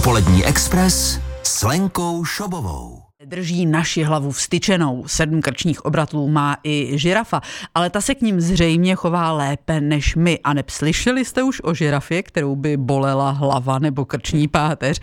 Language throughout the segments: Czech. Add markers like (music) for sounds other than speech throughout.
Dopolední Express s Lenkou Šobovou. Drží naši hlavu vstyčenou. Sedm krčních obratů má i žirafa, ale ta se k ním zřejmě chová lépe než my. A nepslyšeli jste už o žirafě, kterou by bolela hlava nebo krční páteř?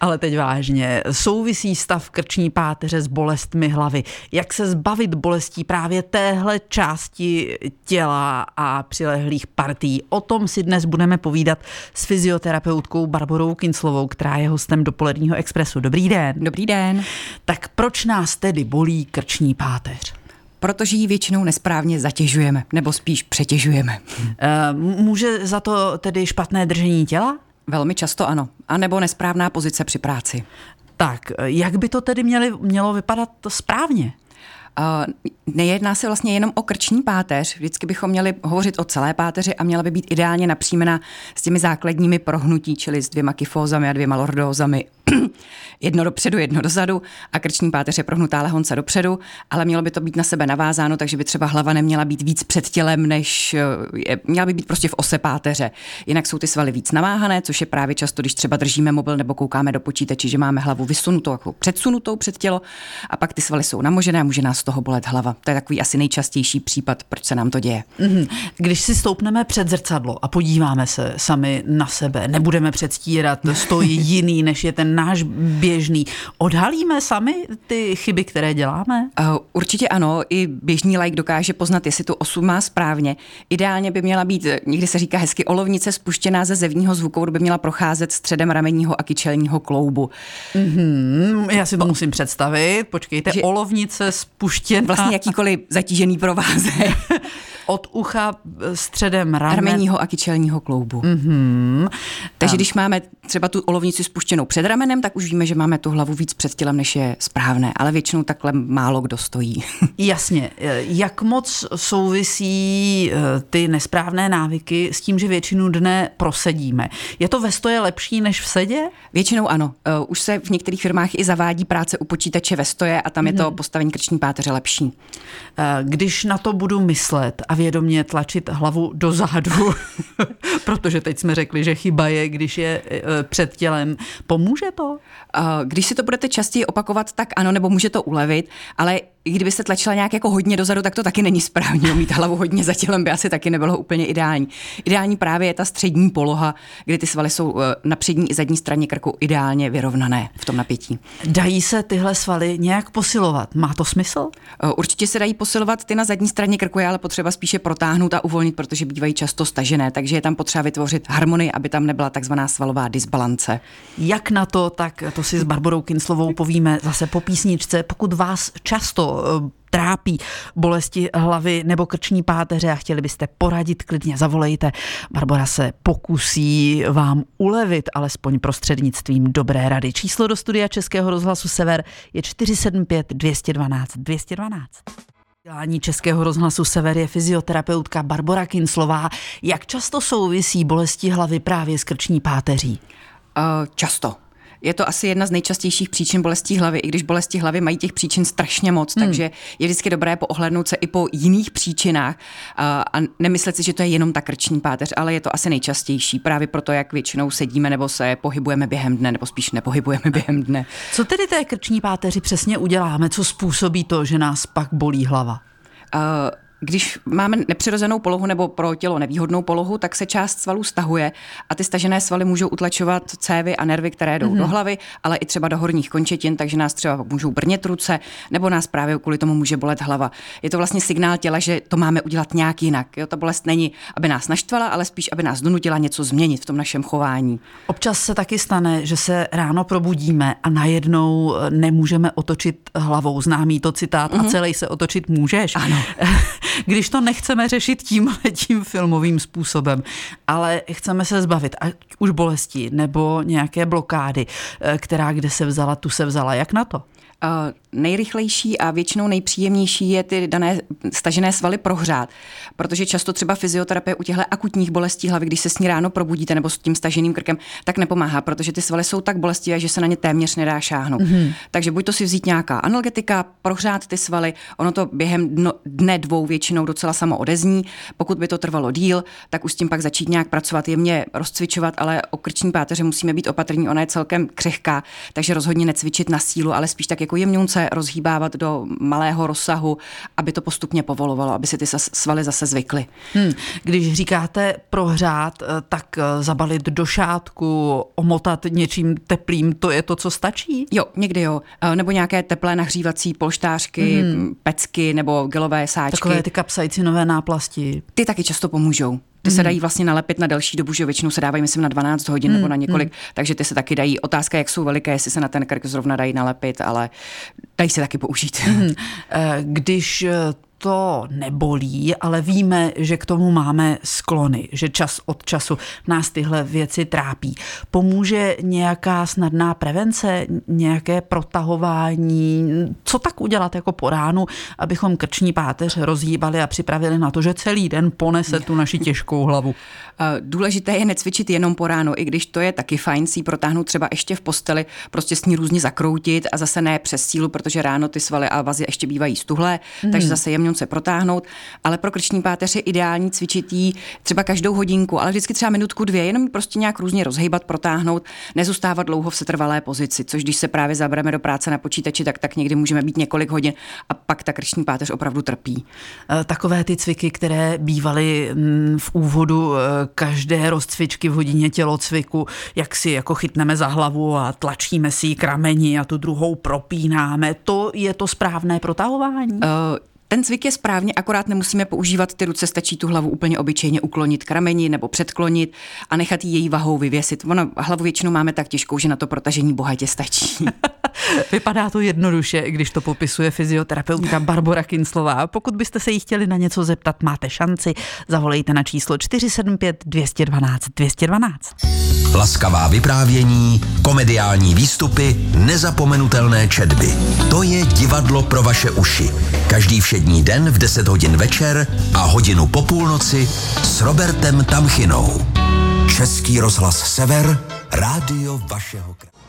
Ale teď vážně, souvisí stav krční páteře s bolestmi hlavy. Jak se zbavit bolestí právě téhle části těla a přilehlých partí? O tom si dnes budeme povídat s fyzioterapeutkou Barborou Kinclovou, která je hostem dopoledního expresu. Dobrý den. Dobrý den. Tak proč nás tedy bolí krční páteř? Protože ji většinou nesprávně zatěžujeme, nebo spíš přetěžujeme. E, může za to tedy špatné držení těla? Velmi často ano. A nebo nesprávná pozice při práci. Tak, jak by to tedy měli, mělo vypadat správně? Uh, nejedná se vlastně jenom o krční páteř. Vždycky bychom měli hovořit o celé páteři a měla by být ideálně napřímena s těmi základními prohnutí, čili s dvěma kyfózami a dvěma lordózami (clears throat) jedno dopředu, jedno dozadu a krční páteř je prohnutá lehonce dopředu, ale mělo by to být na sebe navázáno, takže by třeba hlava neměla být víc před tělem, než je, měla by být prostě v ose páteře. Jinak jsou ty svaly víc naváhané, což je právě často, když třeba držíme mobil nebo koukáme do počítače, že máme hlavu vysunutou, jako předsunutou před tělo a pak ty svaly jsou namožené a může nás z toho bolet hlava. To je takový asi nejčastější případ, proč se nám to děje. Mm-hmm. Když si stoupneme před zrcadlo a podíváme se sami na sebe, nebudeme předstírat, (laughs) stojí jiný, než je ten náš běžný. Odhalíme sami ty chyby, které děláme? Uh, určitě ano, i běžný like dokáže poznat, jestli tu osu má správně. Ideálně by měla být, někdy se říká hezky, olovnice spuštěná ze zevního zvukovodu by měla procházet středem ramenního a kyčelního kloubu. Mm-hmm, já si to musím představit. Počkejte, že olovnice spuštěná. Vlastně jakýkoliv zatížený provázek. (laughs) od ucha e, středem ramen. Ramenního a kyčelního kloubu. Mm-hmm. Takže když máme třeba tu olovnici spuštěnou před ramenem, tak už víme, že máme tu hlavu víc před tělem, než je správné, ale většinou takhle málo kdo stojí. (laughs) Jasně. E, jak moc souvisí e, ty nesprávné návyky s tím, že většinu dne prosedíme? Je to ve stoje lepší než v sedě? Většinou ano. Už se v některých firmách i zavádí práce u počítače ve stoje a tam je to mhm. postavení krční páteře lepší. Když na to budu myslet a vědomě tlačit hlavu do zádu, (laughs) protože teď jsme řekli, že chyba je, když je e, před tělem. Pomůže to? Když si to budete častěji opakovat, tak ano, nebo může to ulevit, ale i kdybyste tlačila nějak jako hodně dozadu, tak to taky není správně. (laughs) Mít hlavu hodně za tělem by asi taky nebylo úplně ideální. Ideální právě je ta střední poloha, kdy ty svaly jsou e, na přední i zadní straně krku ideálně vyrovnané v tom napětí. Dají se tyhle svaly nějak posilovat? Má to smysl? Určitě se dají posilovat ty na zadní straně krku, je ale potřeba spíše protáhnout a uvolnit, protože bývají často stažené, takže je tam potřeba vytvořit harmonii, aby tam nebyla takzvaná svalová disbalance. Jak na to, tak to si s Barborou Kinslovou povíme zase po písničce. Pokud vás často eh, trápí bolesti hlavy nebo krční páteře a chtěli byste poradit, klidně zavolejte. Barbara se pokusí vám ulevit alespoň prostřednictvím dobré rady. Číslo do studia Českého rozhlasu Sever je 475 212 212. Dělání Českého rozhlasu Sever je fyzioterapeutka Barbara Kinslová. Jak často souvisí bolesti hlavy právě s krční páteří? Uh, často. Je to asi jedna z nejčastějších příčin bolestí hlavy, i když bolesti hlavy mají těch příčin strašně moc, hmm. takže je vždycky dobré poohlednout se i po jiných příčinách a, a nemyslet si, že to je jenom ta krční páteř, ale je to asi nejčastější právě proto, jak většinou sedíme nebo se pohybujeme během dne, nebo spíš nepohybujeme během dne. Co tedy té krční páteři přesně uděláme? Co způsobí to, že nás pak bolí hlava? Uh, když máme nepřirozenou polohu nebo pro tělo nevýhodnou polohu, tak se část svalů stahuje a ty stažené svaly můžou utlačovat cévy a nervy, které jdou mm-hmm. do hlavy, ale i třeba do horních končetin, takže nás třeba můžou brnět ruce nebo nás právě kvůli tomu může bolet hlava. Je to vlastně signál těla, že to máme udělat nějak jinak. Jo, ta bolest není, aby nás naštvala, ale spíš, aby nás donutila něco změnit v tom našem chování. Občas se taky stane, že se ráno probudíme a najednou eh, nemůžeme otočit hlavou. Známý to citát mm-hmm. a celý se otočit můžeš. Ano. (laughs) když to nechceme řešit tím (laughs) tím filmovým způsobem, ale chceme se zbavit ať už bolesti nebo nějaké blokády, eh, která kde se vzala, tu se vzala. Jak na to? Uh, nejrychlejší a většinou nejpříjemnější je ty dané stažené svaly prohřát, protože často třeba fyzioterapie u těchto akutních bolestí hlavy, když se s ní ráno probudíte nebo s tím staženým krkem, tak nepomáhá, protože ty svaly jsou tak bolestivé, že se na ně téměř nedá šáhnout. Mm-hmm. Takže buď to si vzít nějaká analgetika, prohřát ty svaly, ono to během dno, dne dvou většinou docela samo odezní. Pokud by to trvalo díl, tak už s tím pak začít nějak pracovat, jemně rozcvičovat, ale o krční páteře musíme být opatrní, ona je celkem křehká, takže rozhodně necvičit na sílu, ale spíš tak jako jemňunce rozhýbávat do malého rozsahu, aby to postupně povolovalo, aby si ty svaly zase zvykly. Hmm. Když říkáte prohřát, eh, tak eh, zabalit do šátku, omotat něčím teplým, to je to, co stačí? Jo, někdy jo. Eh, nebo nějaké teplé nahřívací polštářky, hmm. pecky nebo gelové sáčky. Takové ty kapsaicinové náplasti. Ty taky často pomůžou. Ty mm. se hmm. dají vlastně nalepit na delší dobu, že většinou se dávají, myslím, na 12 hodin mm. nebo na hmm, několik, mm. takže ty se taky dají. Otázka, jak jsou veliké, jestli se na ten krk zrovna dají nalepit, ale dají se taky použít. Mm. (laughs) Když eh, to nebolí, ale víme, že k tomu máme sklony, že čas od času nás tyhle věci trápí. Pomůže nějaká snadná prevence, nějaké protahování? Co tak udělat jako po ránu, abychom krční páteř rozhýbali a připravili na to, že celý den ponese tu naši těžkou hlavu? Důležité je necvičit jenom po ránu, i když to je taky fajn si protáhnout třeba ještě v posteli, prostě s ní různě zakroutit a zase ne přes sílu, protože ráno ty svaly a vazy ještě bývají stuhlé, mm. takže zase jemně se protáhnout, ale pro krční páteř je ideální cvičit jí třeba každou hodinku, ale vždycky třeba minutku, dvě, jenom prostě nějak různě rozhýbat, protáhnout, nezůstávat dlouho v setrvalé pozici, což když se právě zabereme do práce na počítači, tak, tak někdy můžeme být několik hodin a pak ta krční páteř opravdu trpí. E, takové ty cviky, které bývaly mm, v úvodu e, každé rozcvičky v hodině tělocviku, jak si jako chytneme za hlavu a tlačíme si ji a tu druhou propínáme, to je to správné protahování? Uh, ten cvik je správně, akorát nemusíme používat ty ruce, stačí tu hlavu úplně obyčejně uklonit k rameni nebo předklonit a nechat ji její vahou vyvěsit. Ono hlavu většinou máme tak těžkou, že na to protažení bohatě stačí. (laughs) Vypadá to jednoduše, když to popisuje fyzioterapeutka Barbara Kinslová. Pokud byste se jí chtěli na něco zeptat, máte šanci. Zavolejte na číslo 475 212 212. Laskavá vyprávění, komediální výstupy, nezapomenutelné četby. To je divadlo pro vaše uši. Každý všední den v 10 hodin večer a hodinu po půlnoci s Robertem Tamchinou. Český rozhlas Sever, rádio vašeho kraje.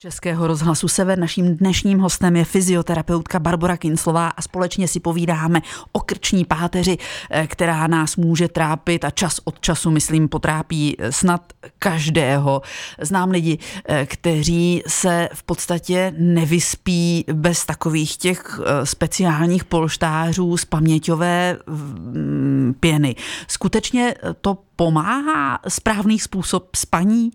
Českého rozhlasu Sever naším dnešním hostem je fyzioterapeutka Barbara Kinslová a společně si povídáme o krční páteři, eh, která nás může trápit a čas od času, myslím, potrápí eh, snad každého. Znám lidi, eh, kteří se v podstatě nevyspí bez takových těch speciálních polštářů z paměťové mm, pěny. Skutečně to pomáhá správný způsob spaní?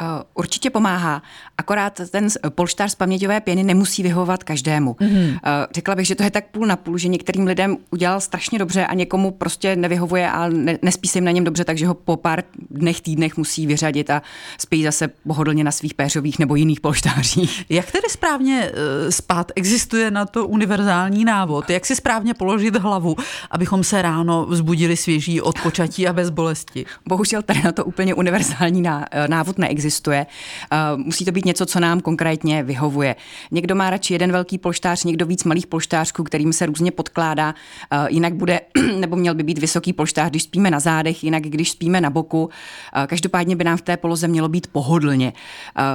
Uh, určitě pomáhá, akorát ten polštář z paměťové pěny nemusí vyhovovat každému. Mm-hmm. Řekla bych, že to je tak půl na půl, že některým lidem udělal strašně dobře a někomu prostě nevyhovuje a ne, nespí se jim na něm dobře, takže ho po pár dnech, týdnech musí vyřadit a spí zase pohodlně na svých péřových nebo jiných polštářích. (laughs) Jak tedy správně uh, spát? Existuje na to univerzální návod? Jak si správně položit hlavu, abychom se ráno vzbudili svěží od počatí a bez bolesti? Bohužel tady na to úplně univerzální návod neexistuje existuje. Eh, musí to být něco, co nám konkrétně vyhovuje. Někdo má radši jeden velký polštář, někdo víc malých polštářků, kterým se různě podkládá. Eh, jinak bude, (clears throat) nebo měl by být vysoký polštář, když spíme na zádech, jinak když spíme na boku. Eh, každopádně by nám v té poloze mělo být pohodlně.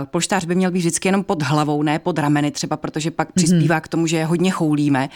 Polštář by měl být vždycky jenom pod hlavou, ne pod rameny třeba, protože pak mm-hmm. přispívá k tomu, že hodně choulíme.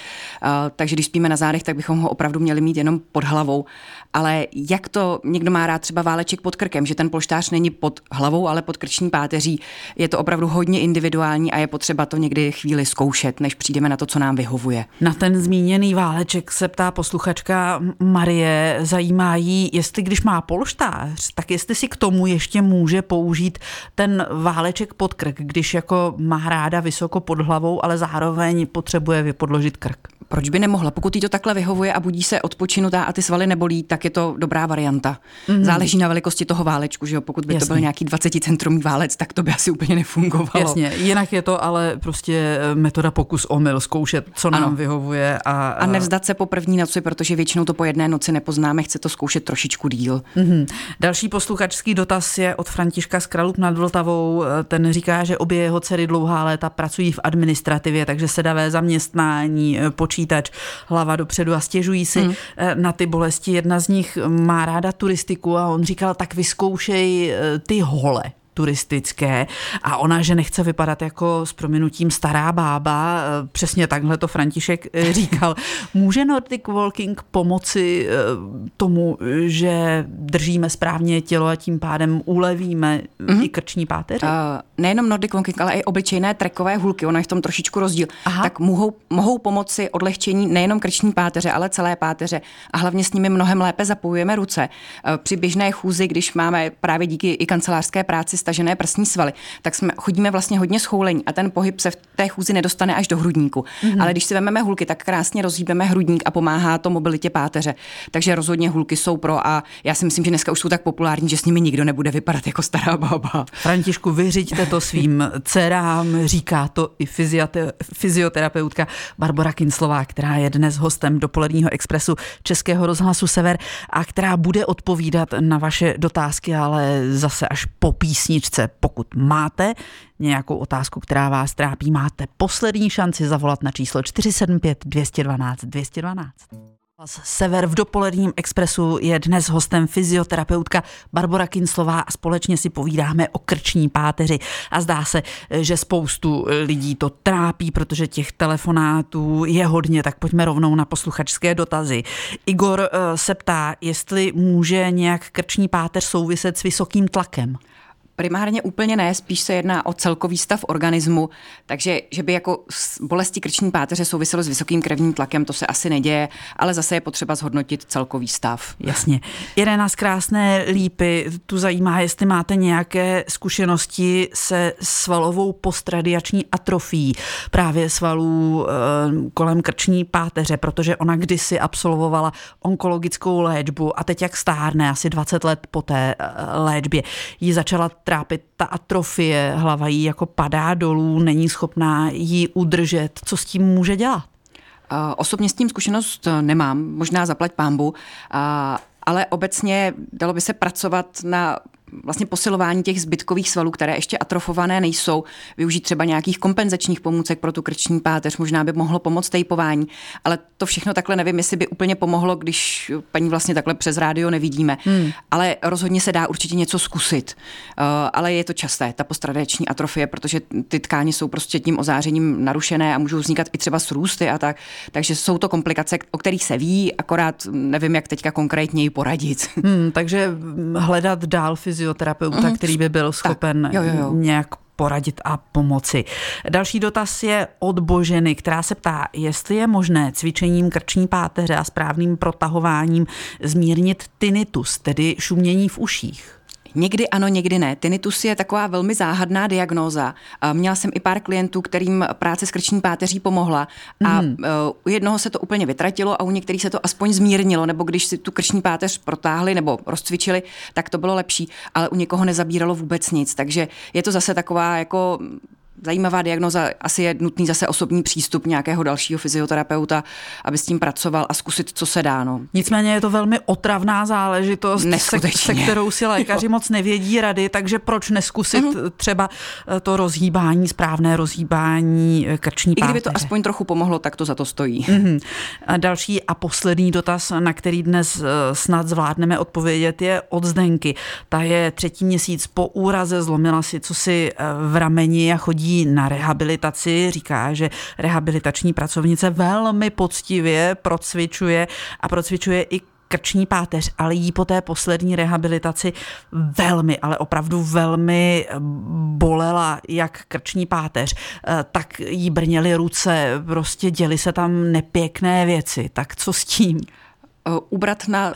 Takže když spíme na zádech, tak bychom ho opravdu měli mít jenom pod hlavou. Ale jak to někdo má rád třeba váleček pod krkem, že ten polštář není pod hlavou, ale pod krční páteří. Je to opravdu hodně individuální a je potřeba to někdy chvíli zkoušet, než přijdeme na to, co nám vyhovuje. Na ten zmíněný váleček se ptá posluchačka Marie, zajímá jí, jestli když má polštář, tak jestli si k tomu ještě může použít ten váleček pod krk, když jako má ráda vysoko pod hlavou, ale zároveň potřebuje vypodložit krk. Proč by nemohla? Pokud jí to takhle vyhovuje a budí se odpočinutá a ty svaly nebolí, tak je to dobrá varianta. Mm-hmm. Záleží na velikosti toho válečku, že jo? Pokud by Jasně. to byl nějaký 20 centrumý válec, tak to by asi úplně nefungovalo. Jasně, jinak je to ale prostě eh, metoda pokus omyl, zkoušet, co nám ano. vyhovuje. A, a nevzdat se po první noci, protože většinou to po jedné noci nepoznáme, chce to zkoušet trošičku díl. Mm-hmm. Další posluchačský dotaz je od Františka z Kralup nad Vltavou. Ten říká, že obě jeho dcery dlouhá léta pracují v administrativě, takže sedavé zaměstnání, eh, počítač, hlava dopředu a stěžují si mm. na ty bolesti. Jedna z nich má ráda turistiku a on říkal, tak vyzkoušej eh, ty hole turistické a ona, že nechce vypadat jako s prominutím stará bába, eh, přesně takhle to František eh, (laughs) říkal. Může Nordic Walking pomoci eh, tomu, že držíme správně tělo a tím pádem ulevíme mm-hmm. i krční páteře? Uh, nejenom Nordic Walking, ale i obyčejné trekové hůlky, ono je v tom trošičku rozdíl, Aha. tak mohou, mohou pomoci odlehčení nejenom krční páteře, ale celé páteře a hlavně s nimi mnohem lépe zapojujeme ruce. Při běžné chůzi, když máme právě díky i kancelářské práci stažené prsní svaly, tak jsme, chodíme vlastně hodně schoulení a ten pohyb se v té chůzi nedostane až do hrudníku. Mm-hmm. Ale když si vezmeme hulky, tak krásně rozhýbeme hrudník a pomáhá to mobilitě páteře. Takže rozhodně hulky jsou pro a já si myslím, že dneska už jsou tak populární, že s nimi nikdo nebude vypadat jako stará baba. Františku, vyřiďte to svým dcerám, říká to i fyzioterapeutka Barbara Kinslová, která je dnes hostem dopoledního expresu Českého rozhlasu Sever a která bude odpovídat na vaše dotázky, ale zase až po písni písničce. Pokud máte nějakou otázku, která vás trápí, máte poslední šanci zavolat na číslo 475 212 212. Sever v dopoledním expresu je dnes hostem fyzioterapeutka Barbara Kinslová a společně si povídáme o krční páteři. A zdá se, že spoustu lidí to trápí, protože těch telefonátů je hodně, tak pojďme rovnou na posluchačské dotazy. Igor eh, se ptá, jestli může nějak krční páteř souviset s vysokým tlakem. Primárně úplně ne, spíš se jedná o celkový stav organismu, takže že by jako bolesti krční páteře souviselo s vysokým krevním tlakem, to se asi neděje, ale zase je potřeba zhodnotit celkový stav. Jasně. (laughs) Irena z Krásné Lípy, tu zajímá, jestli máte nějaké zkušenosti se svalovou postradiační atrofií, právě svalů e, kolem krční páteře, protože ona kdysi absolvovala onkologickou léčbu a teď jak stárne, asi 20 let po té e, léčbě, ji začala trápit ta atrofie, hlava jí jako padá dolů, není schopná ji udržet. Co s tím může dělat? Osobně s tím zkušenost nemám, možná zaplať pámbu, ale obecně dalo by se pracovat na vlastně posilování těch zbytkových svalů, které ještě atrofované nejsou, využít třeba nějakých kompenzačních pomůcek pro tu krční páteř, možná by mohlo pomoct tejpování, ale to všechno takhle nevím, jestli by úplně pomohlo, když paní vlastně takhle přes rádio nevidíme. Hmm. Ale rozhodně se dá určitě něco zkusit. Uh, ale je to časté, ta postradační atrofie, protože ty tkáně jsou prostě tím ozářením narušené a můžou vznikat i třeba srůsty a tak. Takže jsou to komplikace, o kterých se ví, akorát nevím, jak teďka konkrétně poradit. Hmm, takže hledat dál fyzi fyzioterapeuta, mm, který by byl schopen jo, jo, jo. nějak poradit a pomoci. Další dotaz je od Boženy, která se ptá, jestli je možné cvičením krční páteře a správným protahováním zmírnit tinnitus, tedy šumění v uších. Někdy ano, někdy ne. Tinnitus je taková velmi záhadná diagnóza. Měla jsem i pár klientů, kterým práce s krční páteří pomohla a mm. u jednoho se to úplně vytratilo a u některých se to aspoň zmírnilo, nebo když si tu krční páteř protáhli nebo rozcvičili, tak to bylo lepší, ale u někoho nezabíralo vůbec nic. Takže je to zase taková jako zajímavá diagnoza. Asi je nutný zase osobní přístup nějakého dalšího fyzioterapeuta, aby s tím pracoval a zkusit, co se dá. No. Nicméně je to velmi otravná záležitost, se, se kterou si (laughs) lékaři moc nevědí rady, takže proč neskusit uh-huh. třeba eh, to rozhýbání, správné rozhýbání eh, krční páteře. I kdyby to aspoň trochu pomohlo, tak to za to stojí. Uh-huh. A další a poslední dotaz, na který dnes eh, snad zvládneme odpovědět, je od Zdenky. Ta je třetí měsíc po úraze, zlomila si co si v rameni a chodí chodí na rehabilitaci, říká, že rehabilitační pracovnice velmi poctivě procvičuje a procvičuje i krční páteř, ale jí po té poslední rehabilitaci velmi, ale opravdu velmi bolela jak krční páteř, eh, tak jí brněly ruce, prostě děly se tam nepěkné věci. Tak co s tím? Ubrat na uh,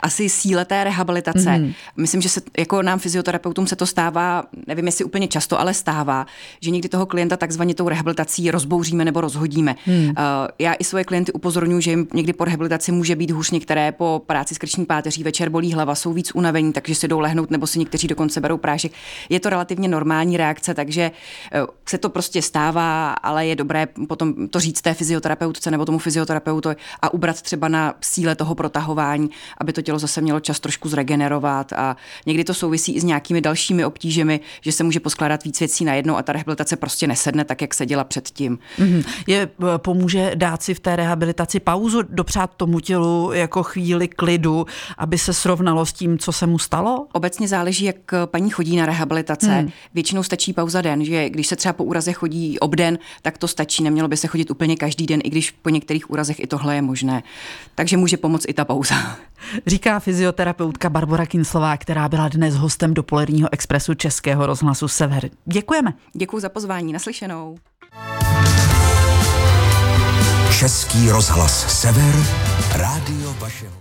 asi síle té rehabilitace. Mm. Myslím, že se jako nám fyzioterapeutům se to stává, nevím jestli úplně často, ale stává, že někdy toho klienta takzvaně tou rehabilitací rozbouříme nebo rozhodíme. Mm. Uh, já i svoje klienty upozorňuji, že jim někdy po rehabilitaci může být hůř, některé po práci s krční páteří večer bolí hlava, jsou víc unavení, takže si jdou lehnout nebo si někteří dokonce berou prášek. Je to relativně normální reakce, takže uh, se to prostě stává, ale je dobré potom to říct té fyzioterapeutce nebo tomu fyzioterapeutu a ubrat třeba na síle toho protahování, aby to tělo zase mělo čas trošku zregenerovat a někdy to souvisí i s nějakými dalšími obtížemi, že se může poskládat víc věcí najednou a ta rehabilitace prostě nesedne tak, jak se děla předtím. Mm-hmm. Je, eh, pomůže dát si v té rehabilitaci pauzu, dopřát tomu tělu jako chvíli klidu, aby se srovnalo s tím, co se mu stalo? Obecně záleží, jak paní chodí na rehabilitace. Mm. Většinou stačí pauza den, že když se třeba po úraze chodí obden, tak to stačí. Nemělo by se chodit úplně každý den, i když po některých úrazech i tohle je možné. Takže může pomoct i ta pauza. (laughs) Říká fyzioterapeutka Barbara Kinslová, která byla dnes hostem dopoledního expresu Českého rozhlasu Sever. Děkujeme. Děkuji za pozvání. Naslyšenou. Český rozhlas Sever, rádio vašeho.